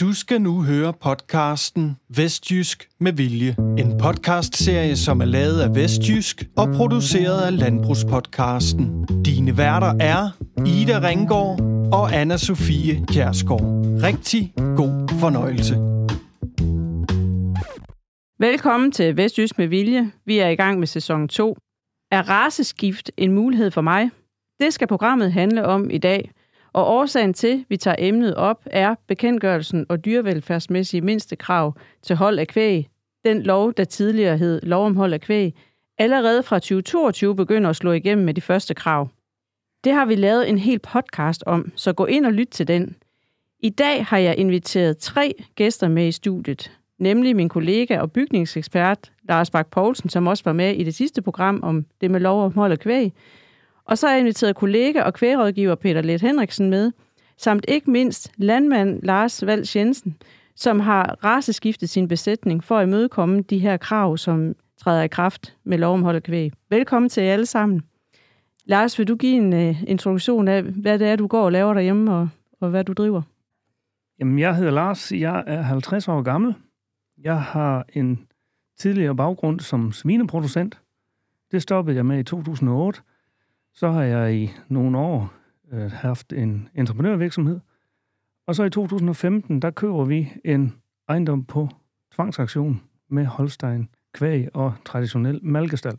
Du skal nu høre podcasten Vestjysk med Vilje. En podcastserie, som er lavet af Vestjysk og produceret af Landbrugspodcasten. Dine værter er Ida Ringgaard og anna Sofie Kjærsgaard. Rigtig god fornøjelse. Velkommen til Vestjysk med Vilje. Vi er i gang med sæson 2. Er raceskift en mulighed for mig? Det skal programmet handle om i dag – og årsagen til, at vi tager emnet op, er bekendtgørelsen og dyrevelfærdsmæssige mindstekrav til hold af kvæg. Den lov, der tidligere hed lov om hold af kvæg, allerede fra 2022 begynder at slå igennem med de første krav. Det har vi lavet en hel podcast om, så gå ind og lyt til den. I dag har jeg inviteret tre gæster med i studiet, nemlig min kollega og bygningsekspert Lars Bak Poulsen, som også var med i det sidste program om det med lov om hold af kvæg, og så har jeg inviteret kollega og kvægerådgiver Peter Let Henriksen med, samt ikke mindst landmand Lars Vals Jensen, som har raseskiftet sin besætning for at imødekomme de her krav, som træder i kraft med lov om hold kvæg. Velkommen til jer alle sammen. Lars, vil du give en uh, introduktion af, hvad det er, du går og laver derhjemme, og, og hvad du driver? Jamen, jeg hedder Lars. Jeg er 50 år gammel. Jeg har en tidligere baggrund som svineproducent. Det stoppede jeg med i 2008. Så har jeg i nogle år øh, haft en entreprenørvirksomhed. Og så i 2015, der køber vi en ejendom på tvangsaktion med Holstein, kvæg og traditionel malkestal.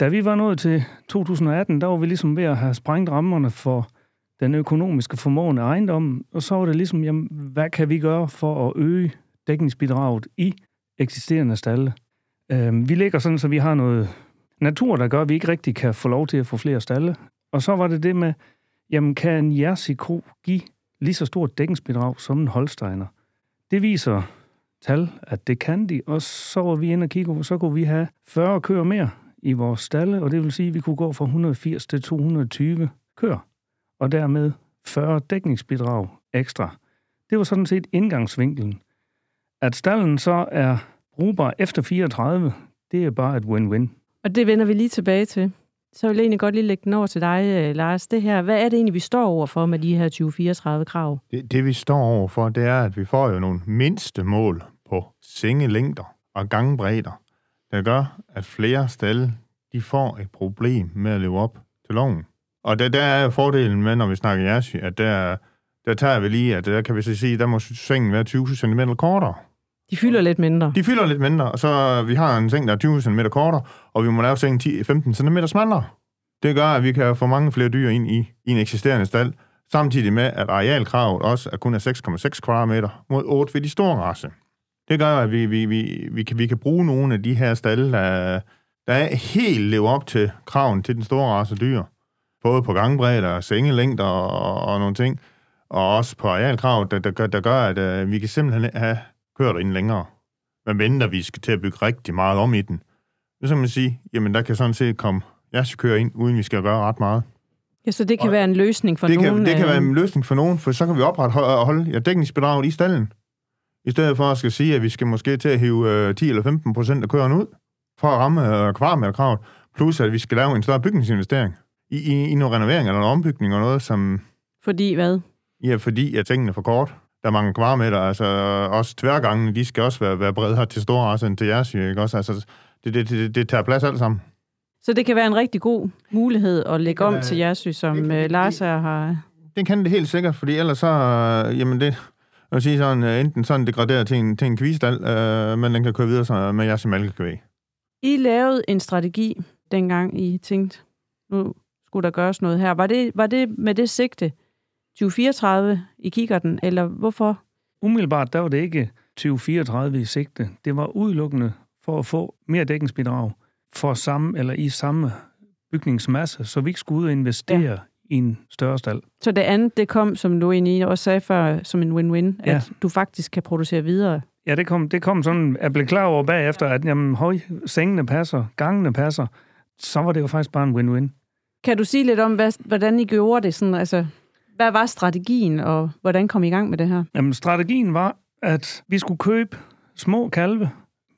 Da vi var nået til 2018, der var vi ligesom ved at have sprængt rammerne for den økonomiske formående ejendom, og så var det ligesom, jamen, hvad kan vi gøre for at øge dækningsbidraget i eksisterende stalle? Øh, vi ligger sådan, så vi har noget natur, der gør, at vi ikke rigtig kan få lov til at få flere stalle. Og så var det det med, jamen kan en jersiko give lige så stort dækningsbidrag som en holsteiner? Det viser tal, at det kan de, og så var vi inde og kigge, så kunne vi have 40 køer mere i vores stalle, og det vil sige, at vi kunne gå fra 180 til 220 køer, og dermed 40 dækningsbidrag ekstra. Det var sådan set indgangsvinkelen. At stallen så er brugbar efter 34, det er bare et win-win. Og det vender vi lige tilbage til. Så vil jeg egentlig godt lige lægge den over til dig, øh, Lars. Det her, hvad er det egentlig, vi står over for med de her 2034 krav? Det, det vi står over for, det er, at vi får jo nogle mindste mål på sengelængder og gangbredder, der gør, at flere stalle de får et problem med at leve op til loven. Og der, der er jo fordelen med, når vi snakker jersey, at der, der tager vi lige, at der kan vi så sige, der må sengen være 20 cm kortere. De fylder lidt mindre. De fylder lidt mindre, og så øh, vi har en seng, der er 20 cm kortere, og vi må lave sengen 10, 15 cm smallere. Det gør, at vi kan få mange flere dyr ind i, i en eksisterende stald, samtidig med, at arealkravet også er kun er 6,6 kvadratmeter mod 8 ved de store race. Det gør, at vi, vi, vi, vi, kan, vi kan bruge nogle af de her stalle, der, der er helt lever op til kraven til den store race dyr. Både på gangbredder, sengelængder og, og nogle ting, og også på arealkravet, der, der, gør, der gør, at uh, vi kan simpelthen have kører derinde længere. Men venter vi skal til at bygge rigtig meget om i den. Så kan man sige, jamen der kan sådan set komme kører ind, uden vi skal gøre ret meget. Ja, så det kan og være en løsning for det nogen? Kan, det kan være en løsning for nogen, for så kan vi opretholde ja, dækningsbedraget i stallen. I stedet for at skal sige, at vi skal måske til at hive 10 eller 15 procent af køren ud, for at ramme øh, kravet. Plus at vi skal lave en større bygningsinvestering i, i, i noget renovering eller noget ombygning og noget, som... Fordi hvad? Ja, fordi at tingene er for kort der er mange kvadratmeter, altså også tværgangene, de skal også være, være bredere til store raser end til jeres, ikke også? Altså, det, det, det, det tager plads alt sammen. Så det kan være en rigtig god mulighed at lægge om til jeres, som det, uh, Lars har... Det kan det helt sikkert, fordi ellers så, uh, jamen det, jeg vil sige sådan, uh, enten sådan degraderet til en, til en kvistal, uh, men den kan køre videre så med jeres malkekvæg. I lavede en strategi, dengang I tænkte, nu skulle der gøres noget her. Var det, var det med det sigte, 2034 i kikkerten, eller hvorfor? Umiddelbart, der var det ikke 2034 i sigte. Det var udelukkende for at få mere dækningsbidrag for samme eller i samme bygningsmasse, så vi ikke skulle ud og investere ja. i en større stald. Så det andet, det kom, som du egentlig også sagde før, som en win-win, ja. at du faktisk kan producere videre. Ja, det kom, det kom sådan, jeg blev klar over bagefter, at jamen, høj, sengene passer, gangene passer, så var det jo faktisk bare en win-win. Kan du sige lidt om, hvad, hvordan I gjorde det? Sådan, altså, hvad var strategien, og hvordan kom I i gang med det her? Jamen, strategien var, at vi skulle købe små kalve.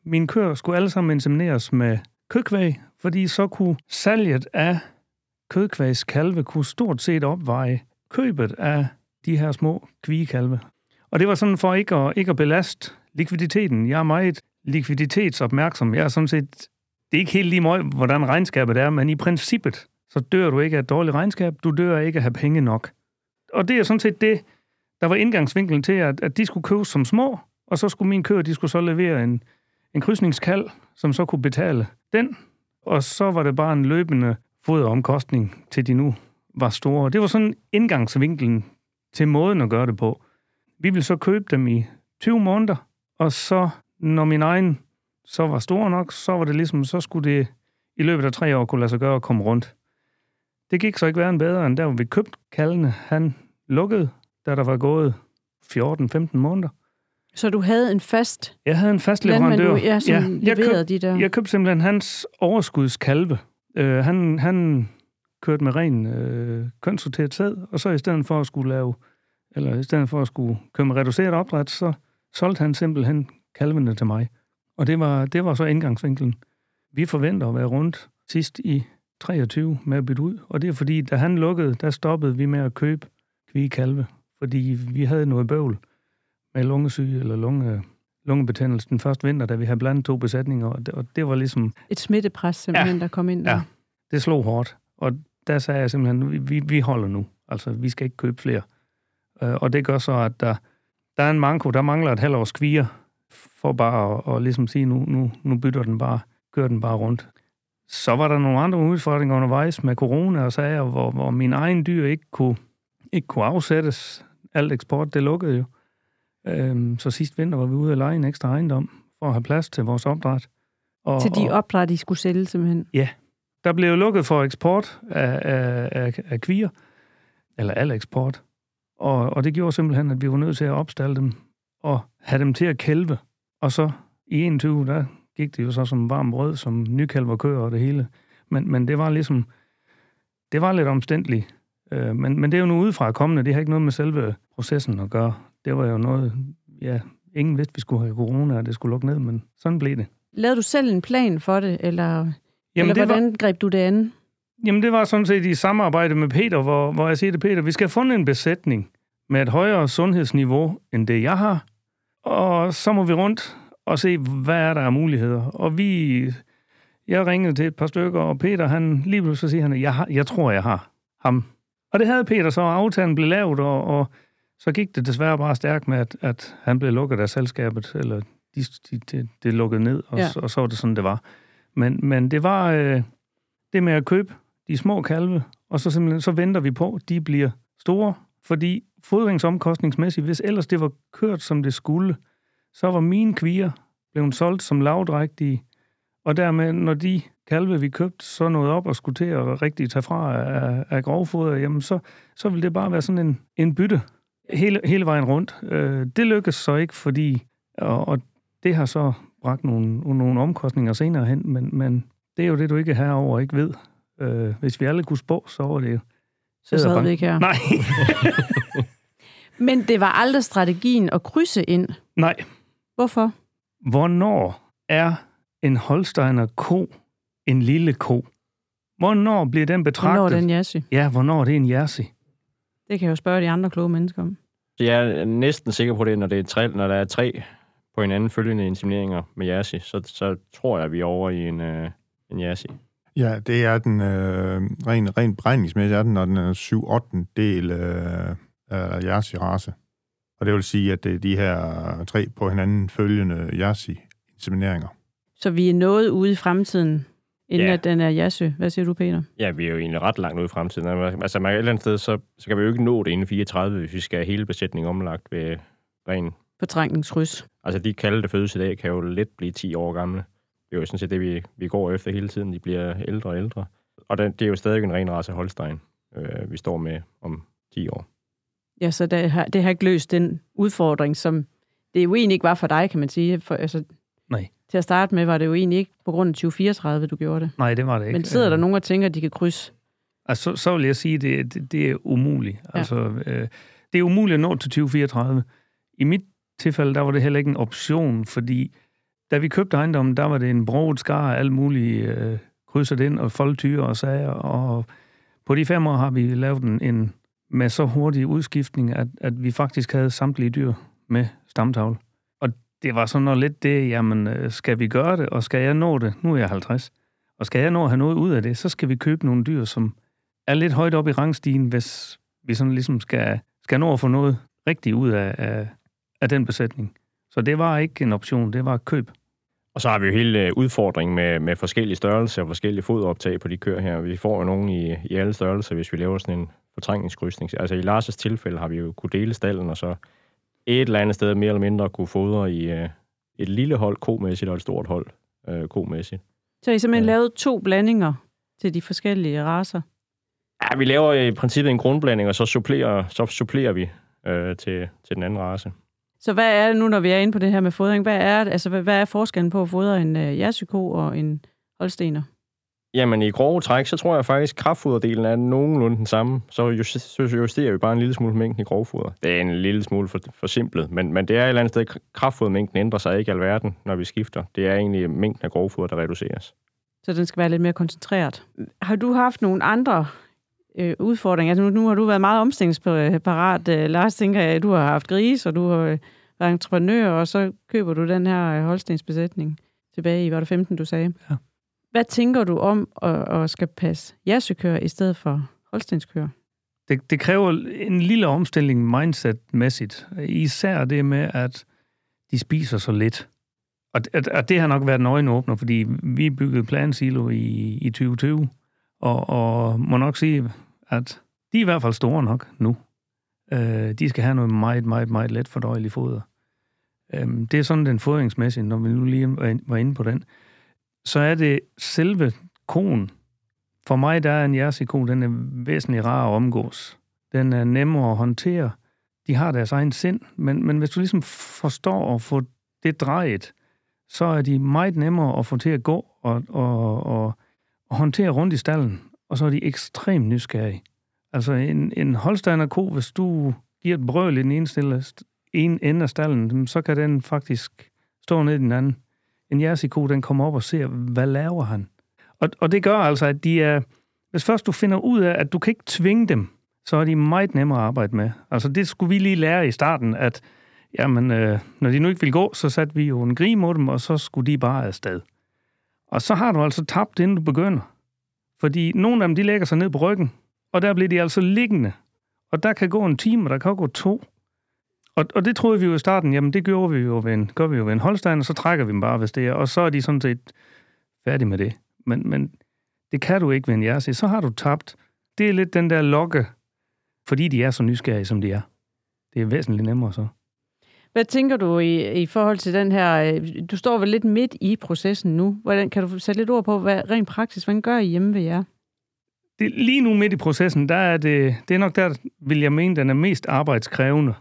Mine køer skulle alle sammen insemineres med kødkvæg, fordi så kunne salget af kødkvægs kalve kunne stort set opveje købet af de her små kvigekalve. Og det var sådan for ikke at, ikke at belaste likviditeten. Jeg er meget likviditetsopmærksom. Jeg er sådan set, det er ikke helt lige meget, hvordan regnskabet er, men i princippet, så dør du ikke af et dårligt regnskab. Du dør ikke af at have penge nok. Og det er sådan set det, der var indgangsvinkelen til, at, at de skulle købes som små, og så skulle min køer, de skulle så levere en, en krydsningskald, som så kunne betale den, og så var det bare en løbende foderomkostning, til de nu var store. Det var sådan indgangsvinkelen til måden at gøre det på. Vi ville så købe dem i 20 måneder, og så, når min egen så var stor nok, så var det ligesom, så skulle det i løbet af tre år kunne lade sig gøre at komme rundt. Det gik så ikke værre end bedre, end der hvor vi købte kaldene. Han lukkede, da der var gået 14-15 måneder. Så du havde en fast Jeg havde en fast leverandør. du, ja, som Ja, jeg køb- de der... Jeg købte simpelthen hans overskudskalve. Øh, han, han kørte med ren øh, kønssorteret sæd, og så i stedet for at skulle lave, eller i stedet for at skulle køre med reduceret opdræt, så solgte han simpelthen kalvene til mig. Og det var, det var så indgangsvinkelen. Vi forventer at være rundt sidst i 23 med at bytte ud, og det er fordi, da han lukkede, der stoppede vi med at købe kvige kalve, fordi vi havde noget bøvl med lungesyge eller lunge, lungebetændelse den første vinter, da vi havde blandet to besætninger, og det, og det var ligesom, Et smittepres simpelthen, ja. der kom ind der. Ja. det slog hårdt. Og der sagde jeg simpelthen, vi- vi, holder nu. Altså, vi skal ikke købe flere. Øh, og det gør så, at der, der er en manko, der mangler et halvt års kvier, for bare at, at ligesom sige, nu, nu, nu bytter den bare, kører den bare rundt. Så var der nogle andre udfordringer undervejs med corona og sager, hvor, hvor min egen dyr ikke kunne, ikke kunne afsættes. Alt eksport, det lukkede jo. Øhm, så sidste vinter var vi ude at lege en ekstra ejendom for at have plads til vores opdræt. Og, Til de og- opdræt, de skulle sælge simpelthen. der blev lukket for eksport af, af, af, af kvier, eller al eksport. Og, og det gjorde simpelthen, at vi var nødt til at opstalle dem og have dem til at kælve. Og så i 21, der gik det jo så som varm brød, som nykalver køer og det hele. Men, men det var ligesom, det var lidt omstændeligt. Øh, men, men det er jo nu udefra kommende, det har ikke noget med selve processen at gøre. Det var jo noget, ja, ingen vidste, vi skulle have corona, og det skulle lukke ned, men sådan blev det. Lavede du selv en plan for det, eller, Jamen, eller det var, hvordan greb du det an? Jamen, det var sådan set i samarbejde med Peter, hvor, hvor jeg siger til Peter, vi skal have fundet en besætning med et højere sundhedsniveau, end det jeg har. Og så må vi rundt og se, hvad er der af muligheder. Og vi... Jeg ringede til et par stykker, og Peter, han lige pludselig siger han, jeg, har, jeg tror, jeg har ham. Og det havde Peter så, og aftalen blev lavet, og, og så gik det desværre bare stærkt med, at, at han blev lukket af selskabet, eller de, de, de, det lukkede ned, og, Ja. ja. og så var det sådan, det var. Men, men det var øh, det med at købe de små kalve, og så simpelthen så venter vi på, at de bliver store, fordi fodringsomkostningsmæssigt, hvis ellers det var kørt, som det skulle, så var mine kvier blevet solgt som lavdrægtige, og dermed, når de kalve, vi købte, så nåede op og skulle til at rigtig tage fra af, af grovfoder, jamen så, så ville det bare være sådan en, en bytte hele, hele vejen rundt. Øh, det lykkedes så ikke, fordi, og, og det har så bragt nogle, nogle omkostninger senere hen, men, men det er jo det, du ikke er herover og ikke ved. Øh, hvis vi alle kunne spå, så var det jo... Så sad Æderbank. vi ikke her. Nej, Men det var aldrig strategien at krydse ind. nej. Hvorfor? Hvornår er en holsteiner ko en lille ko? Hvornår bliver den betragtet? Hvornår er den jassy? Ja, hvornår er det en jersey? Det kan jeg jo spørge de andre kloge mennesker om. Så jeg er næsten sikker på det, når, det er tre, når der er tre på hinanden følgende insemineringer med Jersey, så, så tror jeg, at vi er over i en, øh, en Jersey. Ja, det er den øh, rent ren beregningsmæssigt, er den, når den er 7 8 del øh, af jeres race. Og det vil sige, at det er de her tre på hinanden følgende jersey insemineringer. Så vi er nået ude i fremtiden, inden Ja. at den er jassy. Hvad siger du, Peter? Ja, vi er jo egentlig ret langt ude i fremtiden. Altså, man, et eller andet sted, så, så kan vi jo ikke nå det inden 34, hvis vi skal have hele besætningen omlagt ved ren. Fortrængningskryds. Altså, de kalde, der fødes i dag, kan jo let blive 10 år gamle. Det er jo sådan set det, vi, vi går efter hele tiden. De bliver ældre og ældre. Og det, det er jo stadig en ren race Holstein, øh, vi står med om 10 år. Ja, så det har, det har ikke løst den udfordring, som det jo egentlig ikke var for dig, kan man sige. For, altså, Nej. Til at starte med var det jo egentlig ikke på grund af 2034, du gjorde det. Nej, det var det ikke. Men sidder der Øh, nogen og tænker, at de kan krydse? Altså, så, så vil jeg sige, at det, det, det er umuligt. Ja. Altså, øh, det er umuligt at nå til 2034. I mit tilfælde, der var det heller ikke en option, fordi da vi købte ejendommen, der var det en broget skar af alle mulige øh, krydset ind og foldtyre og sager, og på de fem år har vi lavet en, en med så hurtig udskiftning, at, at vi faktisk havde samtlige dyr med stamtavle. Og det var sådan noget lidt det, jamen, øh, skal vi gøre det, og skal jeg nå det? Nu er jeg 50. Og skal jeg nå at have noget ud af det, så skal vi købe nogle dyr, som er lidt højt op i rangstigen, hvis vi sådan ligesom skal, skal nå at få noget rigtigt ud af, af, af den besætning. Så det var ikke en option, det var køb. Og så har vi jo hele øh, udfordringen med, med forskellige størrelser og forskellige foderoptag på de køer her. Vi får jo nogen i, i alle størrelser, hvis vi laver sådan en fortrængningskrydsning. Altså i Lars' tilfælde har vi jo kunne dele stallen, og så et eller andet sted mere eller mindre kunne fodre i uh, et lille hold komæssigt og et stort hold uh, komæssigt. Så I simpelthen ja. lavet to blandinger til de forskellige raser? Ja, vi laver i princippet en grundblanding, og så supplerer, så supplerer vi uh, til, til den anden race. Så hvad er det nu, når vi er inde på det her med fodring? Hvad er, altså, hvad er forskellen på at fodre en uh, jersiko og en holstener? Jamen, i grove træk, så tror jeg faktisk, at kraftfoderdelen er nogenlunde den samme. Så justerer vi bare en lille smule mængden i grovfoder. Det er en lille smule for, for simpelt, men, men det er et eller andet sted, kraftfodermængden ændrer sig ikke alverden, når vi skifter. Det er egentlig mængden af grovfoder, der reduceres. Så den skal være lidt mere koncentreret. Har du haft nogle andre øh, udfordringer? Altså, nu, nu har du været meget omstillingsparat. Øh, Lars, tænker jeg, du har haft gris, og du har øh, været entreprenør, og så køber du den her øh, holstensbesætning tilbage i, var det 15, du sagde? Ja. Hvad tænker du om at, at skal passe jersekøer i stedet for holstenskøer? Det, det kræver en lille omstilling mindset-mæssigt. Især det med, at de spiser så lidt. Og, og, og det har nok været en øjenåbner, fordi vi byggede plansilo i, i 2020, og, og må nok sige, at de er i hvert fald store nok nu. Øh, de skal have noget meget, meget, meget let fordøjeligt foder. Øh, det er sådan den fodringsmæssige, når vi nu lige var inde på den så er det selve konen. For mig der er en jersikon, den er væsentligt rar at omgås. Den er nemmere at håndtere. De har deres egen sind, men, men hvis du ligesom forstår at få det drejet, så er de meget nemmere at få til at gå og, og, og, og håndtere rundt i stallen, og så er de ekstremt nysgerrige. Altså en, en holsteiner ko, hvis du giver et brøl i den ene, stille, en ende af stallen, så kan den faktisk stå ned i den anden en jersiko, den kommer op og ser, hvad laver han? Og, og det gør altså, at de er... Hvis først du finder ud af, at du kan ikke tvinge dem, så er de meget nemmere at arbejde med. Altså det skulle vi lige lære i starten, at jamen, øh, når de nu ikke vil gå, så satte vi jo en grim mod dem, og så skulle de bare afsted. Og så har du altså tabt, inden du begynder. Fordi nogle af dem, de lægger sig ned på ryggen, og der bliver de altså liggende. Og der kan gå en time, og der kan gå to. Og, og det troede vi jo i starten, jamen det gjorde vi jo ved en, gør vi jo ved en Holstein, og så trækker vi dem bare, hvis det er, og så er de sådan set færdige med det. Men, men det kan du ikke ved en jersey. Så har du tabt. Det er lidt den der lokke, fordi de er så nysgerrige, som de er. Det er væsentligt nemmere så. Hvad tænker du i, i forhold til den her... Øh, du står vel lidt midt i processen nu. Hvordan, kan du sætte lidt ord på, hvad rent praktisk, hvordan gør I hjemme ved jer? Det, lige nu midt i processen, der er det, det er nok der, vil jeg mene, den er mest arbejdskrævende.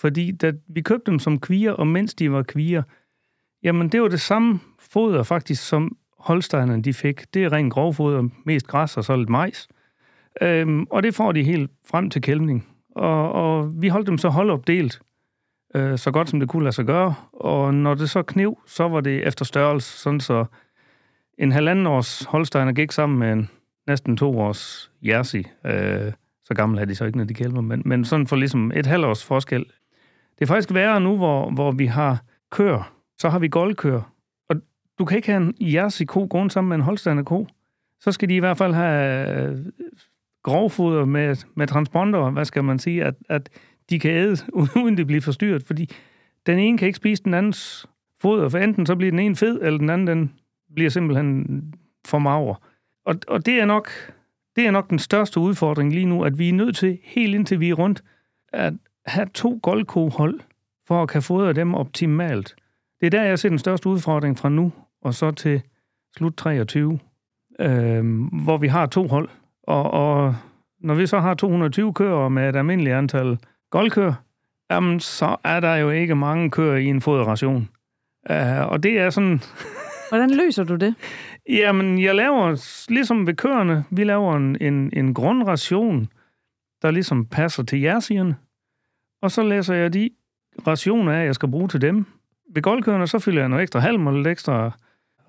Fordi da vi købte dem som kvier, og mens de var kvier, jamen det var det samme foder faktisk, som holsteinerne de fik. Det er rent grovfoder, mest græs og så lidt majs. Øhm, og det får de helt frem til kælvning. Og, og vi holdt dem så holdopdelt, øh, så godt som det kunne lade sig gøre. Og når det så knev, så var det efter størrelse, sådan så en halvanden års holsteiner gik sammen med en næsten to års jersey. Øh, så gammel er de så ikke, når de kælver, men, men sådan for ligesom et halvt års forskel det er faktisk værre nu, hvor, hvor vi har kør. Så har vi goldkør. Og du kan ikke have en jersey ko gående sammen med en holstander ko. Så skal de i hvert fald have øh, grovfoder med, med transponder, hvad skal man sige, at, at de kan æde, uden det bliver forstyrret, fordi den ene kan ikke spise den andens foder, for enten så bliver den ene fed, eller den anden den bliver simpelthen for mager. Og, og det, er nok, det er nok den største udfordring lige nu, at vi er nødt til, helt indtil vi er rundt, at, have to goldkohold for at kan fodre dem optimalt. Det er der, jeg ser den største udfordring fra nu og så til slut 23, øh, hvor vi har to hold. Og, og når vi så har 220 kører med et almindeligt antal goldkøer, jamen, så er der jo ikke mange køer i en foderation. Uh, og det er sådan... Hvordan løser du det? Jamen, jeg laver, ligesom ved køerne, vi laver en, en, en grundration, der ligesom passer til jersigerne. Og så læser jeg de rationer af, jeg skal bruge til dem. Ved goldkørende, så fylder jeg noget ekstra halm og lidt ekstra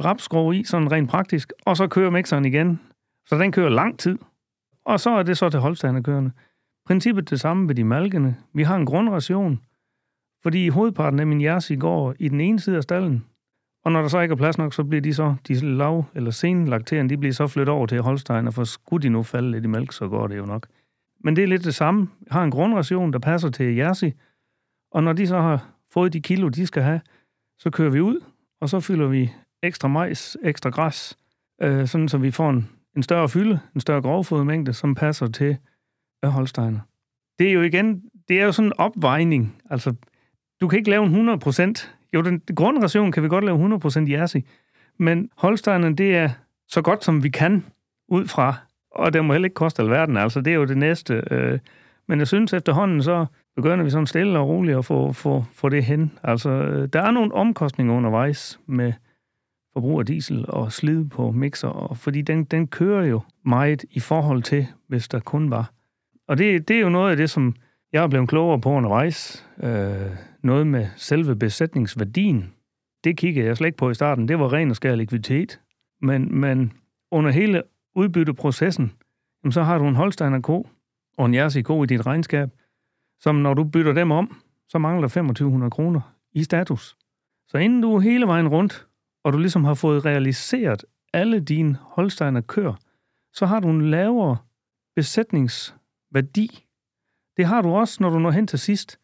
rapskrog i, sådan rent praktisk, og så kører mixeren igen. Så den kører lang tid. Og så er det så til kørende. Princippet det samme ved de malkene. Vi har en grundration Fordi hovedparten af min jersey går i den ene side af stallen, og når der så ikke er plads nok, så bliver de så, de lav- eller senlakterende, de bliver så flyttet over til Holstein, og for skulle de nu falde lidt i mælk, så går det jo nok. Men det er lidt det samme. Jeg har en grundration, der passer til jersey, og når de så har fået de kilo, de skal have, så kører vi ud, og så fylder vi ekstra majs, ekstra græs, øh, sådan så vi får en, en større fylde, en større grovfodmængde, som passer til øh, Holsteiner. Det er jo igen, det er jo sådan en opvejning. Altså, du kan ikke lave en 100 procent. Jo, den grundration kan vi godt lave 100 procent jersey, men Holsteiner, det er så godt, som vi kan ud fra, og det må heller ikke koste alverden. Altså, det er jo det næste. Øh, men jeg synes efterhånden, så begynder vi sådan stille og roligt at få, få, få det hen. Altså, øh, der er nogle omkostninger undervejs med forbrug af diesel og slid på mixer, og, fordi den, den kører jo meget i forhold til, hvis der kun var. Og det, det er jo noget af det, som jeg er blevet klogere på undervejs. Øh, noget med selve besætningsværdien. Det kiggede jeg slet ikke på i starten. Det var ren og skær likviditet. Men, men under hele udbytteprocessen, jamen, så har du en Holsteiner ko og en Jersey ko i dit regnskab, som når du bytter dem om, så mangler 2500 kroner i status. Så inden du er hele vejen rundt, og du ligesom har fået realiseret alle dine Holsteiner kør, så har du en lavere besætningsværdi. Det har du også, når du når hen til sidst.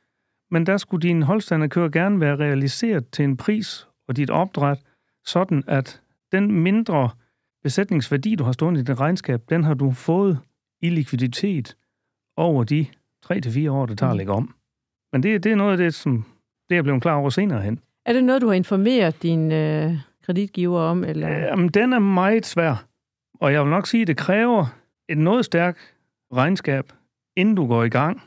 Men der skulle din Holsteiner kør gerne være realiseret til en pris og dit opdræt, sådan at den mindre besætningsværdi, du har stående i dit regnskab, den har du fået i likviditet over de 3-4 år, det tager at lægge om. Men det, det er noget af det, som det er blevet klar over senere hen. Er det noget, du har informeret din øh, kreditgiver om? Eller? Jamen, den er meget svær. Og jeg vil nok sige, at det kræver et noget stærkt regnskab, inden du går i gang,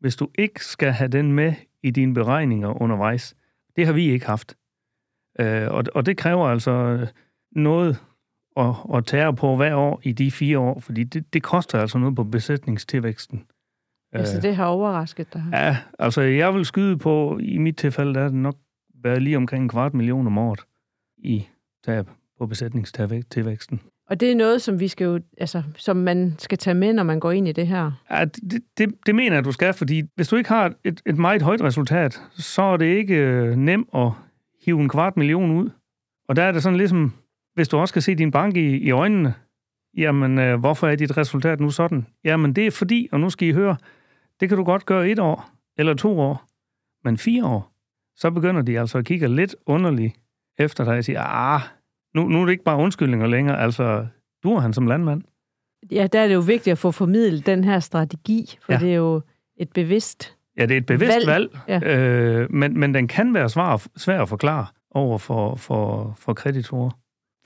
hvis du ikke skal have den med i dine beregninger undervejs. Det har vi ikke haft. Øh, og, og det kræver altså noget at, at tage på hver år i de fire år, fordi det, det koster altså noget på besætningstilvæksten. Altså, det har overrasket dig? Ja, altså jeg vil skyde på, i mit tilfælde, der er det nok været lige omkring en kvart million om året i tab på besætningstilvæksten. Og det er noget, som vi skal jo, altså, som man skal tage med, når man går ind i det her? Ja, det, det, det mener jeg, du skal, fordi hvis du ikke har et, et meget højt resultat, så er det ikke øh, nemt at hive en kvart million ud. Og der er det sådan ligesom, hvis du også skal se din bank i, i øjnene, jamen, øh, hvorfor er dit resultat nu sådan? Jamen, det er fordi, og nu skal I høre, det kan du godt gøre et år, eller to år, men fire år, så begynder de altså at kigge lidt underligt efter dig og sige, ah, nu, nu er det ikke bare undskyldninger længere, altså, du er han som landmand. Ja, der er det jo vigtigt at få formidlet den her strategi, for ja. det er jo et bevidst Ja, det er et bevidst valg, valg ja. øh, men, men den kan være svær, svær at forklare over for, for, for kreditorer.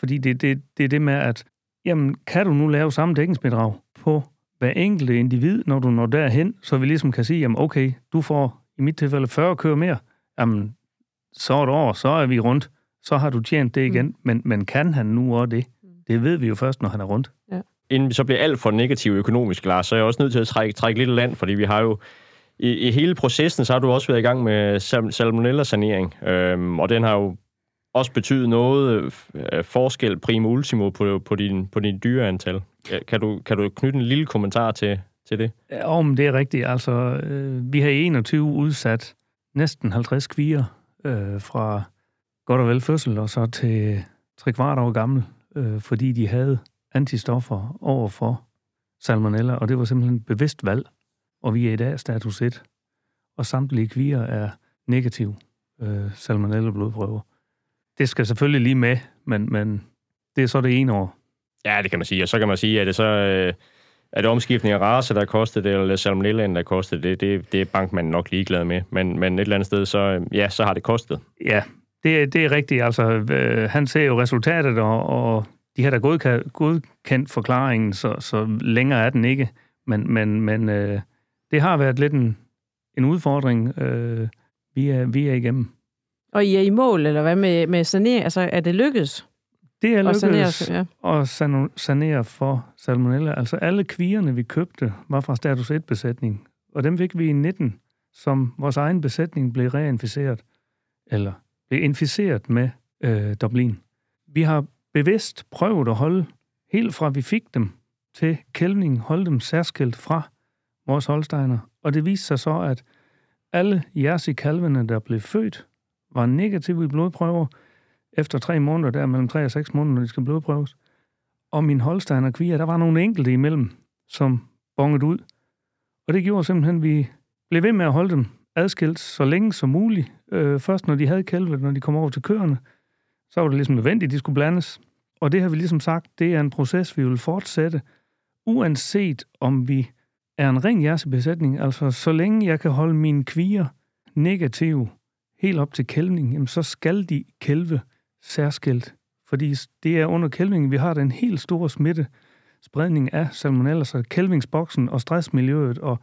Fordi det, det, det er det med, at jamen, kan du nu lave samme dækningsbedrag på hver enkelte individ, når du når derhen, så vi ligesom kan sige, jamen okay, du får i mit tilfælde 40 kører mere, jamen så et år, så er vi rundt, så har du tjent det igen, mm. men, men kan han nu også det? Det ved vi jo først, når han er rundt. Ja. Inden vi så bliver alt for negativ økonomisk, Lars, så er jeg også nødt til at trække, trække lidt land, fordi vi har jo i, i hele processen, så har du også været i gang med salmonella-sanering, øhm, og den har jo også betyde noget øh, øh forskel primo ultimo på, på, din, på din dyreantal. Kan du, kan du knytte en lille kommentar til, til det? Ja, om det er rigtigt. Altså, øh, vi har i 21 udsat næsten 50 kvier øh, fra godt og vel fødsel og så til tre kvart år gammel, øh, fordi de havde antistoffer over for salmonella, og det var simpelthen et bevidst valg. Og vi er i dag status 1, og samtlige kvier er negativ øh, salmonella-blodprøver. Det skal selvfølgelig lige med, men, men det er så det ene år. Ja, det kan man sige. Og så kan man sige, at det så... Øh, er det omskiftning af race, der koster det, eller salmonella, der koster det, det, det er bankmanden nok ligeglad med. Men, men et eller andet sted, så, ja, så har det kostet. Ja, det, det er rigtigt. Altså, øh, han ser jo resultatet, og, og de har da godkendt, godkendt forklaringen, så, så længere er den ikke. Men, men, men øh, det har været lidt en, en udfordring, øh, vi, er, vi er igennem. Og I er i mål, eller hvad med, med sanering? Altså, er det lykkedes? Det er At lykkedes sanere, ja. at sanere for salmonella. Altså alle kvierne, vi købte, var fra status 1-besætning. Og dem fik vi i 19, som vores egen besætning blev reinficeret, eller blev inficeret med øh, Dublin. Vi har bevidst prøvet at holde, helt fra vi fik dem til kælvning, holde dem særskilt fra vores holsteiner. Og det viste sig så, at alle Jersey-kalvene, der blev født, var negativ i blodprøver efter tre måneder, der mellem tre og seks måneder, når de skal blodprøves. Og min Holstein og Kvia, der var nogle enkelte imellem, som bongede ud. Og det gjorde simpelthen, at vi blev ved med at holde dem adskilt så længe som muligt. Øh, først når de havde kalvet, når de kom over til køerne, så var det ligesom nødvendigt, at de skulle blandes. Og det har vi ligesom sagt, det er en proces, vi vil fortsætte, uanset om vi er en ren jersebesætning. Altså, så længe jeg kan holde mine kvier negative helt op til kælvning, jamen, så skal de kælve særskilt. Fordi det er under kælvningen, vi har den helt store smitte, spredning af salmonella, så kælvingsboksen og stressmiljøet og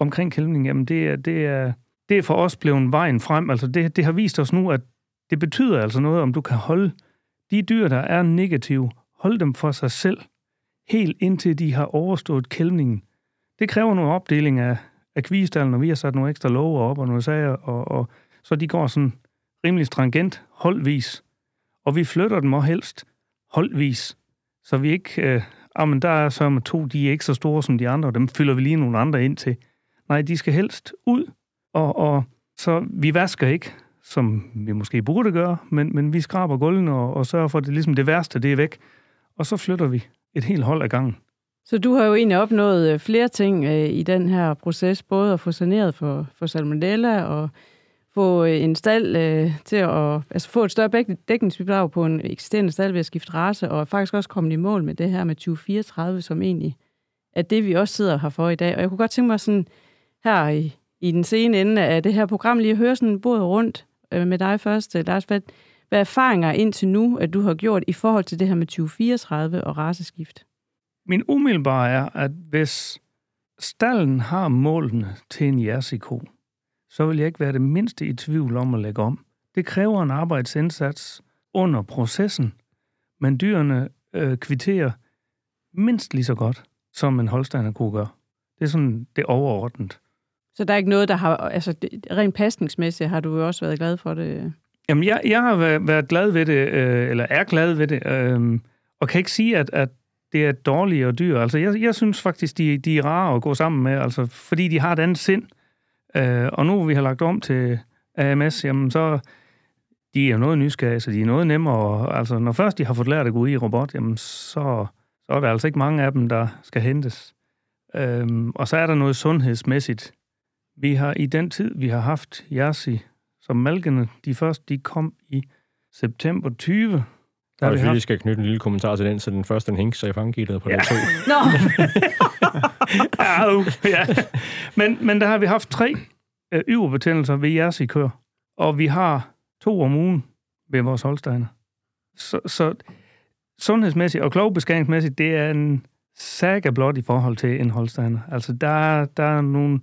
omkring kælvning, jamen det er, det er, det er for os blevet vejen frem. Altså det, det har vist os nu, at det betyder altså noget, om du kan holde de dyr, der er negative, hold dem for sig selv, helt indtil de har overstået kælvningen. Det kræver nogle opdeling af, af kvistallen, og vi har sat nogle ekstra lover op og nogle sager, og, og så de går sådan rimelig stringent, holdvis. Og vi flytter dem også helst holdvis, så vi ikke... Øh, ah, men der er så med to, de er ikke så store som de andre, og dem fylder vi lige nogle andre ind til. Nej, de skal helst ud, og, og så vi vasker ikke, som vi måske burde gøre, men, men vi skraber gulvene og, og sørger for, at det, ligesom det værste det er væk. Og så flytter vi et helt hold ad gangen. Så du har jo egentlig opnået øh, flere ting øh, i den her proces, både at få saneret for, for salmonella og få øh, en stald øh, til at altså få et større dækningsbidrag på en eksisterende stald ved at skifte race, og faktisk også komme i mål med det her med 2034, som egentlig er det, vi også sidder her for i dag. Og jeg kunne godt tænke mig sådan her i, i den sene ende af det her program lige at høre sådan bordet rundt øh, med dig først, øh, Lars. Hvad, hvad erfaringer indtil nu, at du har gjort i forhold til det her med 2034 og raceskift? Min umiddelbare er, at hvis stallen har målene til en jersiko, så vil jeg ikke være det mindste i tvivl om at lægge om. Det kræver en arbejdsindsats under processen, men dyrene øh, kvitterer mindst lige så godt, som en holsteiner kunne gøre. Det er sådan det overordnet. Så der er ikke noget, der har... Altså, rent pasningsmæssigt har du jo også været glad for det? Jamen, jeg, jeg har været, glad ved det, øh, eller er glad ved det, øh, og kan ikke sige, at, at det er dårligere dyr. Altså, jeg, jeg synes faktisk, de, de er rare at gå sammen med, altså, fordi de har et andet sind. Øh, og nu vi har lagt om til AMS, jamen så de er noget nysgerrige, så de er noget nemmere. Altså, når først de har fået lært at gå i robot, jamen så, så er der altså ikke mange af dem, der skal hentes. Øhm, og så er der noget sundhedsmæssigt. Vi har i den tid, vi har haft Jersey som malkene, de første, de kom i september 20, der og hvis vi lige skal knytte en lille kommentar til den, så den første, den hængs sig i fangkittet på ja. den to. Nå! ja, ja. Men, men der har vi haft tre øh, yverbetændelser ved jeres i kør, og vi har to om ugen ved vores holsteiner. Så, så sundhedsmæssigt og klogbeskæringsmæssigt, det er en saga blot i forhold til en holsteiner. Altså, der, der er nogle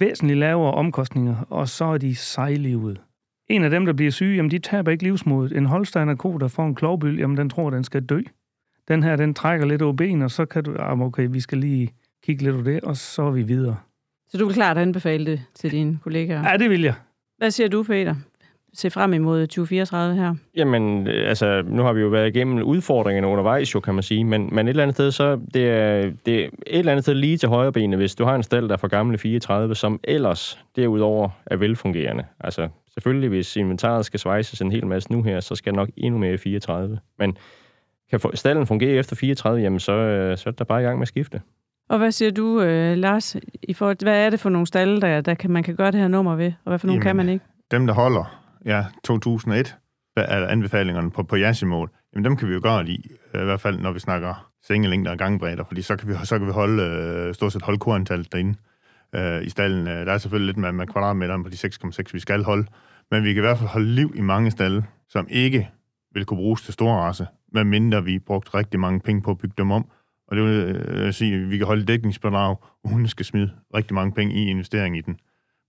væsentligt lavere omkostninger, og så er de sejlivet. En af dem, der bliver syge, jamen de taber ikke livsmodet. En holsteiner ko, der får en klovbyld, jamen den tror, den skal dø. Den her, den trækker lidt over ben, og så kan du, ah, okay, vi skal lige kigge lidt på det, og så er vi videre. Så du vil klart anbefale det til dine kollegaer? Ja, det vil jeg. Hvad siger du, Peter? Se frem imod 2034 her? Jamen, altså, nu har vi jo været igennem udfordringerne undervejs, jo, kan man sige, men, men et eller andet sted, så det er, det er et eller andet sted lige til højre benet, hvis du har en stal, der er for gamle 34, som ellers derudover er velfungerende. Altså, Selvfølgelig, hvis inventaret skal svejses en hel masse nu her, så skal nok endnu mere 34. Men kan stallen fungere efter 34, jamen så, øh, så er der bare i gang med at skifte. Og hvad siger du, øh, Lars, i forhold til, hvad er det for nogle stalle, der, der kan, man kan gøre det her nummer ved, og hvad for nogle jamen, kan man ikke? Dem, der holder ja, 2001, er anbefalingerne på, på Yasimol, jamen dem kan vi jo gøre lige, øh, i hvert fald når vi snakker sengelængder og gangbredder, fordi så kan vi, så kan vi holde, øh, stort set holde korantallet derinde øh, i stallen. Øh, der er selvfølgelig lidt med, med kvadratmeteren på de 6,6, vi skal holde, men vi kan i hvert fald holde liv i mange stalle, som ikke vil kunne bruges til store race, medmindre vi brugt rigtig mange penge på at bygge dem om. Og det vil øh, sige, at vi kan holde dækningsbedrag, og hun skal smide rigtig mange penge i investering i den.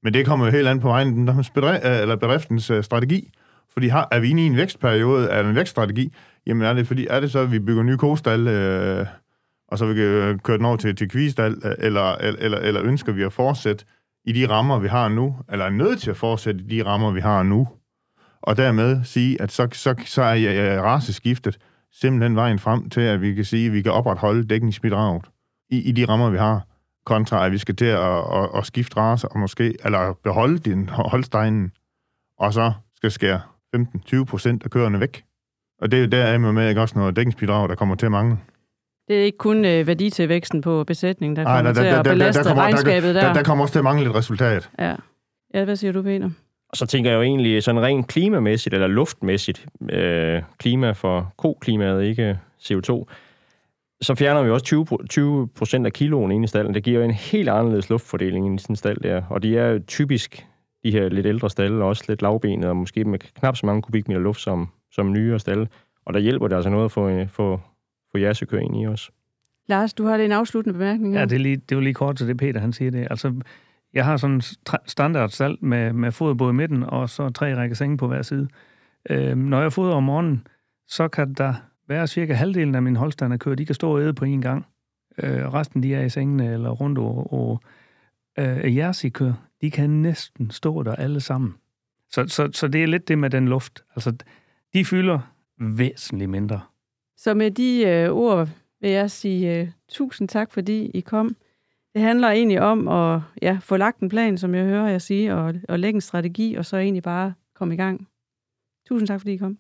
Men det kommer jo helt an på vejen, øh, eller bedriftens øh, strategi. Fordi har, er vi inde i en vækstperiode, er en vækststrategi, jamen er det, fordi, er det så, at vi bygger nye kostal, øh, og så vi kan øh, køre den over til, til kvistal, øh, eller, eller, eller ønsker vi at fortsætte i de rammer, vi har nu, eller er nødt til at fortsætte i de rammer, vi har nu, og dermed sige, at så, så, så er ja, raceskiftet simpelthen vejen frem til, at vi kan sige, at vi kan opretholde dækningsbidraget i, i de rammer, vi har. kontra at vi skal til at, at, at skifte race, og måske, eller beholde din holdsteinen, og så skal skære 15-20 procent af køerne væk. Og det er jo der med ikke også noget dækningsbidrag, der kommer til at mangle. Det er ikke kun øh, værditilvæksten på besætningen, der kommer Ej, der, til at belaste der, der, kommer, regnskabet der. Der, der kommer også til at mangle et resultat. Ja. ja, hvad siger du, Peter? Og så tænker jeg jo egentlig sådan rent klimamæssigt, eller luftmæssigt, øh, klima for ko-klimaet, ikke CO2, så fjerner vi også 20, 20 procent af kiloen ind i stallen. Det giver jo en helt anderledes luftfordeling i sådan en stald der. Og de er jo typisk de her lidt ældre stalle, også lidt lavbenede, og måske med knap så mange kubikmeter luft som, som nyere stalle. Og der hjælper det altså noget at få, få, få jersekør ind i os. Lars, du har lige en afsluttende bemærkning. Ja, det er, lige, det er jo lige kort til det, Peter han siger det. Altså, jeg har sådan en standard salt med, med foderbåd i midten, og så tre række senge på hver side. Øh, når jeg fodrer om morgenen, så kan der være cirka halvdelen af min kører, de kan stå og æde på en gang. Øh, resten de er i sengene eller rundt og, og øh, jeres de kan næsten stå der alle sammen. Så, så, så det er lidt det med den luft. Altså, de fylder væsentligt mindre. Så med de øh, ord vil jeg sige øh, tusind tak, fordi I kom. Det handler egentlig om at ja, få lagt en plan, som jeg hører jer sige, og, og lægge en strategi, og så egentlig bare komme i gang. Tusind tak, fordi I kom.